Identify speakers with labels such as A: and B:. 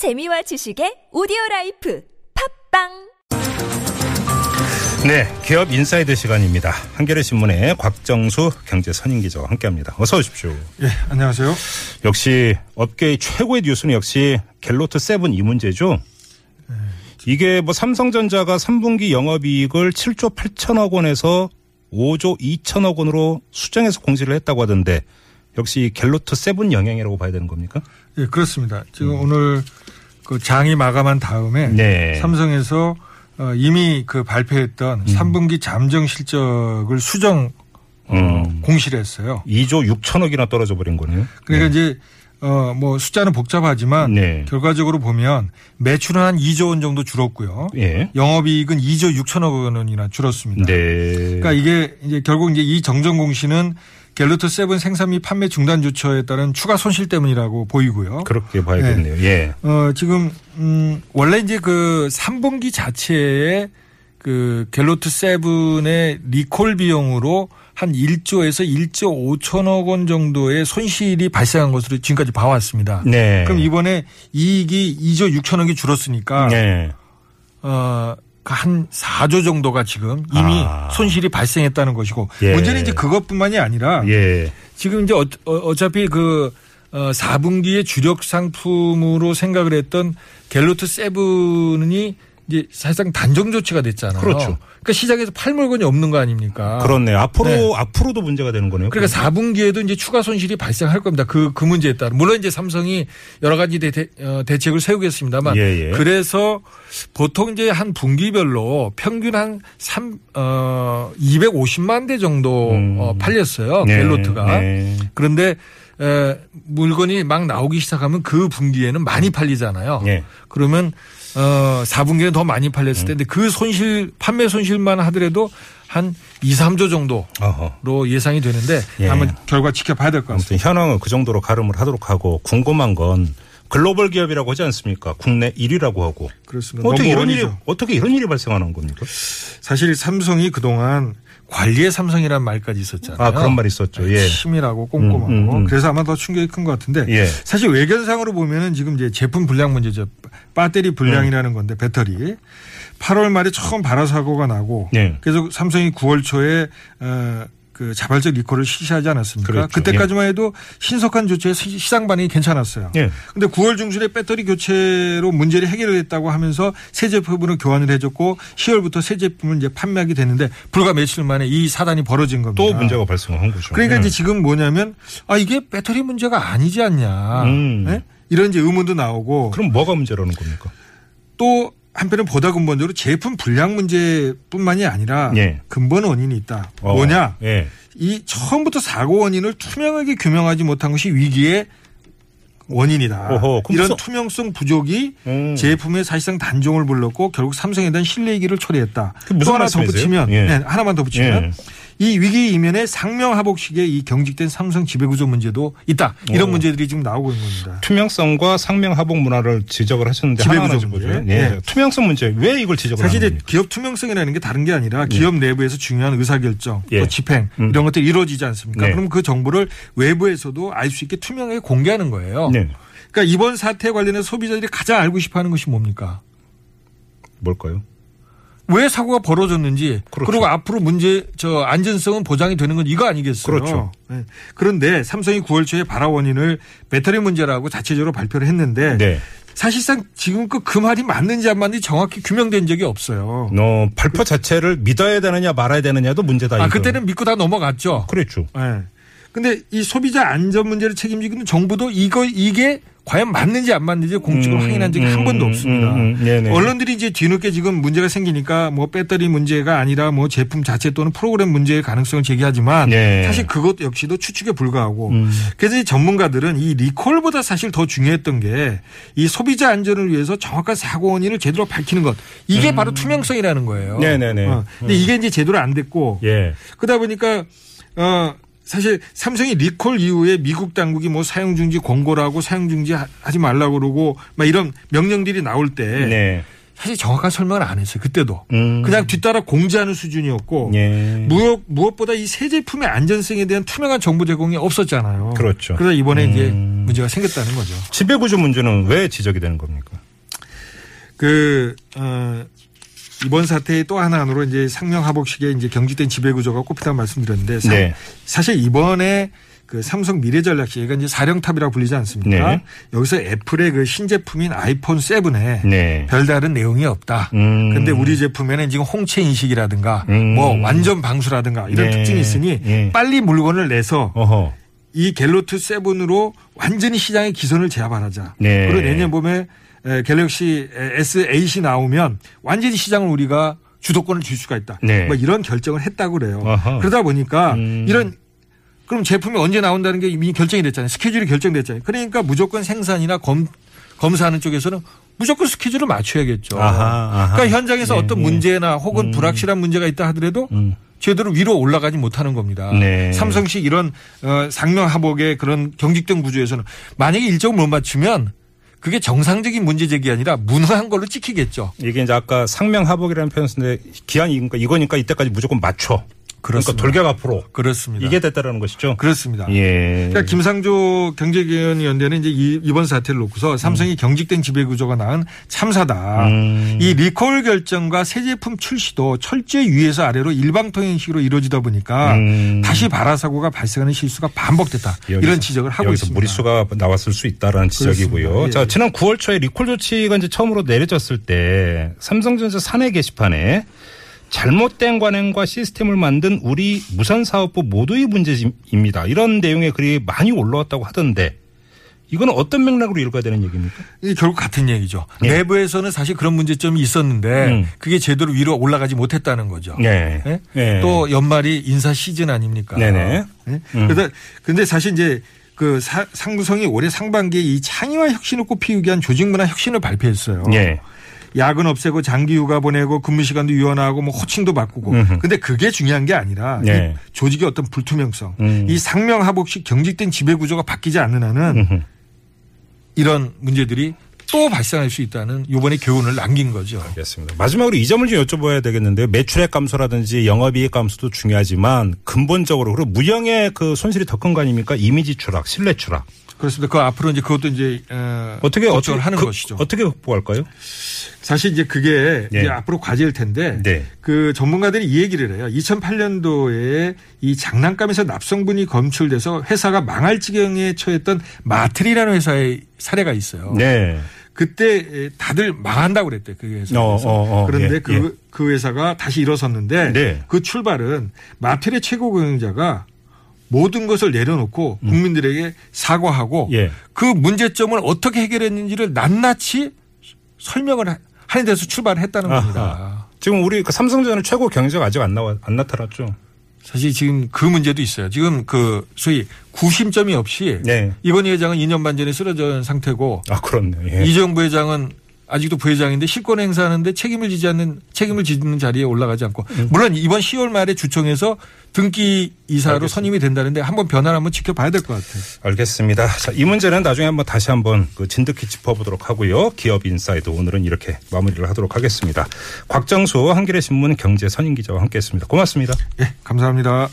A: 재미와 지식의 오디오 라이프 팟빵
B: 네, 기업 인사이드 시간입니다. 한겨레 신문의 곽정수 경제 선임 기자와 함께합니다. 어서 오십시오.
C: 예, 안녕하세요.
B: 역시 업계의 최고의 뉴스는 역시 갤노트 Seven 이 문제죠. 이게 뭐 삼성전자가 3분기 영업이익을 7조 8천억 원에서 5조 2천억 원으로 수정해서 공시를 했다고 하던데 역시 갤로트 세븐 영향이라고 봐야 되는 겁니까?
C: 예, 그렇습니다. 지금 오늘 그 장이 마감한 다음에
B: 네.
C: 삼성에서 어, 이미 그 발표했던 3분기 잠정 실적을 수정 어,
B: 음.
C: 공시를 했어요.
B: 2조 6천억이나 떨어져 버린 거네요.
C: 그러니까
B: 네.
C: 이제 어, 뭐 숫자는 복잡하지만
B: 네.
C: 결과적으로 보면 매출은 한 2조 원 정도 줄었고요.
B: 예.
C: 영업이익은 2조 6천억 원이나 줄었습니다.
B: 네.
C: 그러니까 이게 이제 결국 이제 이 정정 공시는 갤노트 Seven 생산 및 판매 중단 조처에 따른 추가 손실 때문이라고 보이고요.
B: 그렇게 봐야겠네요. 예.
C: 어, 지금, 음, 원래 이제 그 3분기 자체에 그 갤노트 Seven의 리콜 비용으로 한 1조에서 1조 5천억 원 정도의 손실이 발생한 것으로 지금까지 봐왔습니다.
B: 네.
C: 그럼 이번에 이익이 2조 6천억이 줄었으니까
B: 네.
C: 어, 그 한 4조 정도가 지금 이미
B: 아.
C: 손실이 발생했다는 것이고
B: 예.
C: 문제는 이제 그것뿐만이 아니라
B: 예.
C: 지금 이제 어, 차피그 어, 4분기의 주력 상품으로 생각을 했던 갤로트 세븐이 이제 사실상 단정 조치가 됐잖아요.
B: 그렇죠.
C: 그러니까 시장에서 팔 물건이 없는 거 아닙니까?
B: 그렇네요. 앞으로
C: 네.
B: 앞으로도 문제가 되는 거네요.
C: 그러니까 4분기에도 이제 추가 손실이 발생할 겁니다. 그, 그 문제에 따라. 물론 이제 삼성이 여러 가지 대, 어, 대책을 세우겠습니다만.
B: 예, 예.
C: 그래서 보통 이제 한 분기별로 평균 한 3, 어, 250만 대 정도
B: 음.
C: 어, 팔렸어요.
B: 네,
C: 갤로트가.
B: 네.
C: 그런데 에, 물건이 막 나오기 시작하면 그 분기에는 많이 팔리잖아요.
B: 예.
C: 그러면 어 4분기는 더 많이 팔렸을 텐데 그 손실 판매 손실만 하더라도 한 2, 3조 정도로
B: 어허.
C: 예상이 되는데
B: 예.
C: 한번 결과 지켜봐야 될 것 같습니다.
B: 아무튼 현황은 그 정도로 가름을 하도록 하고 궁금한 건 글로벌 기업이라고 하지 않습니까? 국내 1위라고 하고
C: 그렇습니다.
B: 어떻게 이런
C: 넘버원이죠.
B: 일이 어떻게 이런 일이 발생하는 겁니까?
C: 사실 삼성이 그동안 관리의 삼성이라는 말까지 있었잖아요.
B: 아 그런 말이 있었죠. 예.
C: 치밀하고 꼼꼼하고
B: 음, 음, 음.
C: 그래서 아마 더 충격이 큰 것 같은데
B: 예.
C: 사실 외견상으로 보면은 지금 이제 제품 불량 문제죠. 배터리
B: 음.
C: 불량이라는 건데 배터리 8월 말에 처음 발화 사고가 나고
B: 예.
C: 그래서 삼성이 9월 초에 어, 그 자발적 리콜을 실시하지 않았습니까?
B: 그렇죠.
C: 그때까지만 해도 신속한 조치에 시- 시장 반응이 괜찮았어요.
B: 예.
C: 근데 9월 중순에 배터리 교체로 문제를 해결했다고 하면서 새 제품으로 교환을 해줬고 10월부터 새 제품을 이제 판매하게 됐는데 불과 며칠 만에 이 사단이 벌어진 겁니다.
B: 또 문제가 발생한 거죠.
C: 그러니까
B: 예.
C: 이제 지금 뭐냐면 아 이게 배터리 문제가 아니지 않냐
B: 음.
C: 예? 이런 이제 의문도 나오고
B: 그럼 뭐가 문제라는 겁니까?
C: 또 한편은 보다 근본적으로 제품 불량 문제뿐만이 아니라
B: 예.
C: 근본 원인이 있다.
B: 어,
C: 뭐냐?
B: 예.
C: 이 처음부터 사고 원인을 투명하게 규명하지 못한 것이 위기의 원인이다.
B: 어허,
C: 이런
B: 무슨-
C: 투명성 부족이
B: 음.
C: 제품에 사실상 단종을 불렀고 결국 삼성에 대한 신뢰기를 초래했다. 또 하나 더
B: 말씀이세요?
C: 붙이면
B: 예.
C: 네, 하나만 더 붙이면
B: 예.
C: 이 위기 이면에 상명하복식의 이 경직된 삼성 지배구조 문제도 있다. 이런
B: 오.
C: 문제들이 지금 나오고 있는 겁니다.
B: 투명성과 상명 하복 문화를 지적을 하셨는데
C: 지배구조 문제.
B: 예.
C: 예.
B: 투명성 문제 왜 이걸 지적을
C: 사실 이제? 기업 투명성이라는 게 다른 게 아니라 기업 내부에서 중요한 의사결정,
B: 예.
C: 또 집행
B: 음.
C: 이런 것들이 이루어지지 않습니까?
B: 네.
C: 그럼 그 정보를 외부에서도 알 수 있게 투명하게 공개하는 거예요.
B: 네.
C: 그러니까 이번 사태 관련해서 소비자들이 가장 알고 싶어하는 것이 뭡니까?
B: 뭘까요?
C: 왜 사고가 벌어졌는지
B: 그렇죠.
C: 그리고 앞으로 문제 저 안전성은 보장이 되는 건 이거 아니겠어요?
B: 그렇죠.
C: 네. 그런데 삼성이 9월 초에 발화 원인을 배터리 문제라고 자체적으로 발표를 했는데
B: 네.
C: 사실상 지금껏 그 말이 맞는지 안 맞는지 정확히 규명된 적이 없어요.
B: 어, 발표 자체를 믿어야 되느냐 말아야 되느냐도 문제다.
C: 아
B: 이거.
C: 그때는 믿고 다 넘어갔죠.
B: 그랬죠.
C: 예. 근데 이 소비자 안전 문제를 책임지는 정부도 이거 이게 과연 맞는지 안 맞는지 공식으로
B: 음,
C: 확인한 적이
B: 음,
C: 한 번도 없습니다.
B: 음, 음, 네네.
C: 언론들이 이제 뒤늦게 지금 문제가 생기니까 뭐 배터리 문제가 아니라 뭐 제품 자체 또는 프로그램 문제의 가능성을 제기하지만
B: 네.
C: 사실 그것 역시도 추측에 불과하고
B: 음.
C: 그래서 이 전문가들은 이 리콜보다 사실 더 중요했던 게 이 소비자 안전을 위해서 정확한 사고 원인을 제대로 밝히는 것 이게 바로 투명성이라는 거예요.
B: 음. 네네네.
C: 어. 근데 이게 이제 제대로 안 됐고
B: 예.
C: 그러다 보니까 어 사실 삼성이 리콜 이후에 미국 당국이 뭐 사용 중지 권고라고 사용 중지 하- 하지 말라고 그러고 막 이런 명령들이 나올 때
B: 네.
C: 사실 정확한 설명을 안 했어요. 그때도
B: 음.
C: 그냥 뒤따라 공지하는 수준이었고
B: 예.
C: 무엇 무엇보다 이 새 제품의 안전성에 대한 투명한 정보 제공이 없었잖아요.
B: 그렇죠.
C: 그러다 이번에 이제
B: 음.
C: 문제가 생겼다는 거죠.
B: 지배구조 문제는 왜 지적이 되는 겁니까?
C: 그, 어, 이번 사태의 또 하나 안으로 이제 상명 하복식의 이제 경직된 지배 구조가 꼽히다고 말씀드렸는데 사,
B: 네.
C: 사실 이번에 그 삼성 미래전략실 얘가 이제 사령탑이라고 불리지 않습니까?
B: 네.
C: 여기서 애플의 그 신제품인 아이폰 7에
B: 네.
C: 별다른 내용이 없다.
B: 음.
C: 근데 우리 제품에는 지금 홍채 인식이라든가
B: 음.
C: 뭐 완전 방수라든가 이런
B: 네.
C: 특징이 있으니
B: 예.
C: 빨리 물건을 내서
B: 어허.
C: 이 갤로트 7으로 완전히 시장의 기선을 제압하자.
B: 네.
C: 그리고 내년 봄에 에, 갤럭시 S8이 나오면 완전히 시장을 우리가 주도권을 줄 수가 있다.
B: 네.
C: 뭐 이런 결정을 했다고 그래요.
B: 아하.
C: 그러다 보니까
B: 음.
C: 이런 그럼 제품이 언제 나온다는 게 이미 결정이 됐잖아요. 스케줄이 결정됐잖아요. 그러니까 무조건 생산이나 검, 검사하는 쪽에서는 무조건 스케줄을 맞춰야겠죠.
B: 아하, 아하.
C: 그러니까 현장에서
B: 네,
C: 어떤
B: 네.
C: 문제나 혹은 불확실한 문제가 있다 하더라도
B: 음.
C: 제대로 위로 올라가지 못하는 겁니다.
B: 네.
C: 삼성식 이런 어, 상명하복의 그런 경직된 구조에서는 만약에 일정을 못 맞추면 그게 정상적인 문제 제기 아니라 무능한 걸로 찍히겠죠.
B: 이게 이제 아까 상명하복이라는 표현 쓰는데 기한이 이거니까, 이거니까 이때까지 무조건 맞춰. 그러니까
C: 그렇습니다.
B: 돌격 앞으로.
C: 그렇습니다.
B: 이게 됐다라는 것이죠.
C: 그렇습니다.
B: 예.
C: 그러니까 김상조 경제위원회는 이제 이- 이번 사태를 놓고서 삼성이 경직된 지배 구조가 낳은 참사다.
B: 음.
C: 이 리콜 결정과 새 제품 출시도 철저히 위에서 아래로 일방통행식으로 이루어지다 보니까
B: 음.
C: 다시 발화사고가 발생하는 실수가 반복됐다.
B: 여기서-
C: 이런 지적을 하고
B: 여기서
C: 있습니다.
B: 무리수가 나왔을 수 있다라는 지적이고요.
C: 예.
B: 자, 지난 9월 초에 리콜 조치가 이제 처음으로 내려졌을 때 삼성전자 사내 게시판에 잘못된 관행과 시스템을 만든 우리 무선사업부 모두의 문제입니다. 이런 내용의 글이 많이 올라왔다고 하던데 이거는 어떤 맥락으로 읽어야 되는 얘기입니까?
C: 결국 같은 얘기죠.
B: 예.
C: 내부에서는 사실 그런 문제점이 있었는데
B: 음.
C: 그게 제대로 위로 올라가지 못했다는 거죠.
B: 네.
C: 예?
B: 네.
C: 또 연말이 인사 시즌 아닙니까?
B: 네네.
C: 예?
B: 음.
C: 그래서 근데 사실 이제 그 사- 상무성이 올해 상반기에 이 창의와 혁신을 꼽히기 위한 조직문화 혁신을 발표했어요.
B: 예.
C: 야근 없애고 장기 휴가 보내고 근무 시간도 유연하고 뭐 호칭도 바꾸고.
B: 음흠.
C: 근데 그게 중요한 게 아니라
B: 네.
C: 이 조직의 어떤 불투명성,
B: 음.
C: 이 상명하복식 경직된 지배 구조가 바뀌지 않는 한은
B: 음흠.
C: 이런 문제들이 또 발생할 수 있다는 요번에 교훈을 남긴 거죠.
B: 알겠습니다. 마지막으로 이 점을 좀 여쭤봐야 되겠는데요. 매출액 감소라든지 영업이익 감소도 중요하지만 근본적으로 그리고 무형의 그 손실이 더 큰 거 아닙니까? 이미지 추락, 신뢰 추락.
C: 그렇습니다. 그 앞으로 이제 그것도 이제 어,
B: 어떻게 어떻게
C: 하는
B: 그-
C: 것이죠.
B: 어떻게 극복할까요?
C: 사실 이제 그게
B: 네.
C: 이제 앞으로 과제일 텐데
B: 네.
C: 그 전문가들이 이 얘기를 해요. 2008년도에 이 장난감에서 납성분이 검출돼서 회사가 망할 지경에 처했던 마트리라는 회사의 사례가 있어요.
B: 네.
C: 그때 다들 망한다고 그랬대 그 회사에서.
B: 어, 어, 어,
C: 그런데
B: 예,
C: 그,
B: 예.
C: 그 회사가 다시 일어섰는데
B: 네.
C: 그 출발은 마트의 최고 경영자가 모든 것을 내려놓고 국민들에게 사과하고
B: 음. 예.
C: 그 문제점을 어떻게 해결했는지를 낱낱이 설명을 하- 하는 데서 출발했다는
B: 아하.
C: 겁니다.
B: 지금 우리 그 삼성전자는 최고 경제가 아직 안 나와 안 나타났죠.
C: 사실 지금 그 문제도 있어요. 지금 그 소위 구심점이 없이
B: 네.
C: 이건희 회장은 2년 반 전에 쓰러진 상태고
B: 아 그렇네요. 예.
C: 이재용 부회장은 아직도 부회장인데 실권 행사하는데 책임을 지지 않는 책임을 지는 자리에 올라가지 않고 물론 이번 10월 말에 주총에서 등기 이사로
B: 알겠습니다.
C: 선임이 된다는데 한번 변화를 한번 지켜봐야 될 것 같아요.
B: 알겠습니다. 자, 이 문제는 나중에 한번 다시 한번 그 진득히 짚어보도록 하고요. 기업 인사이드 오늘은 이렇게 마무리를 하도록 하겠습니다. 곽정수 한겨레 신문 경제 선임 기자와 함께했습니다. 고맙습니다.
C: 예, 감사합니다.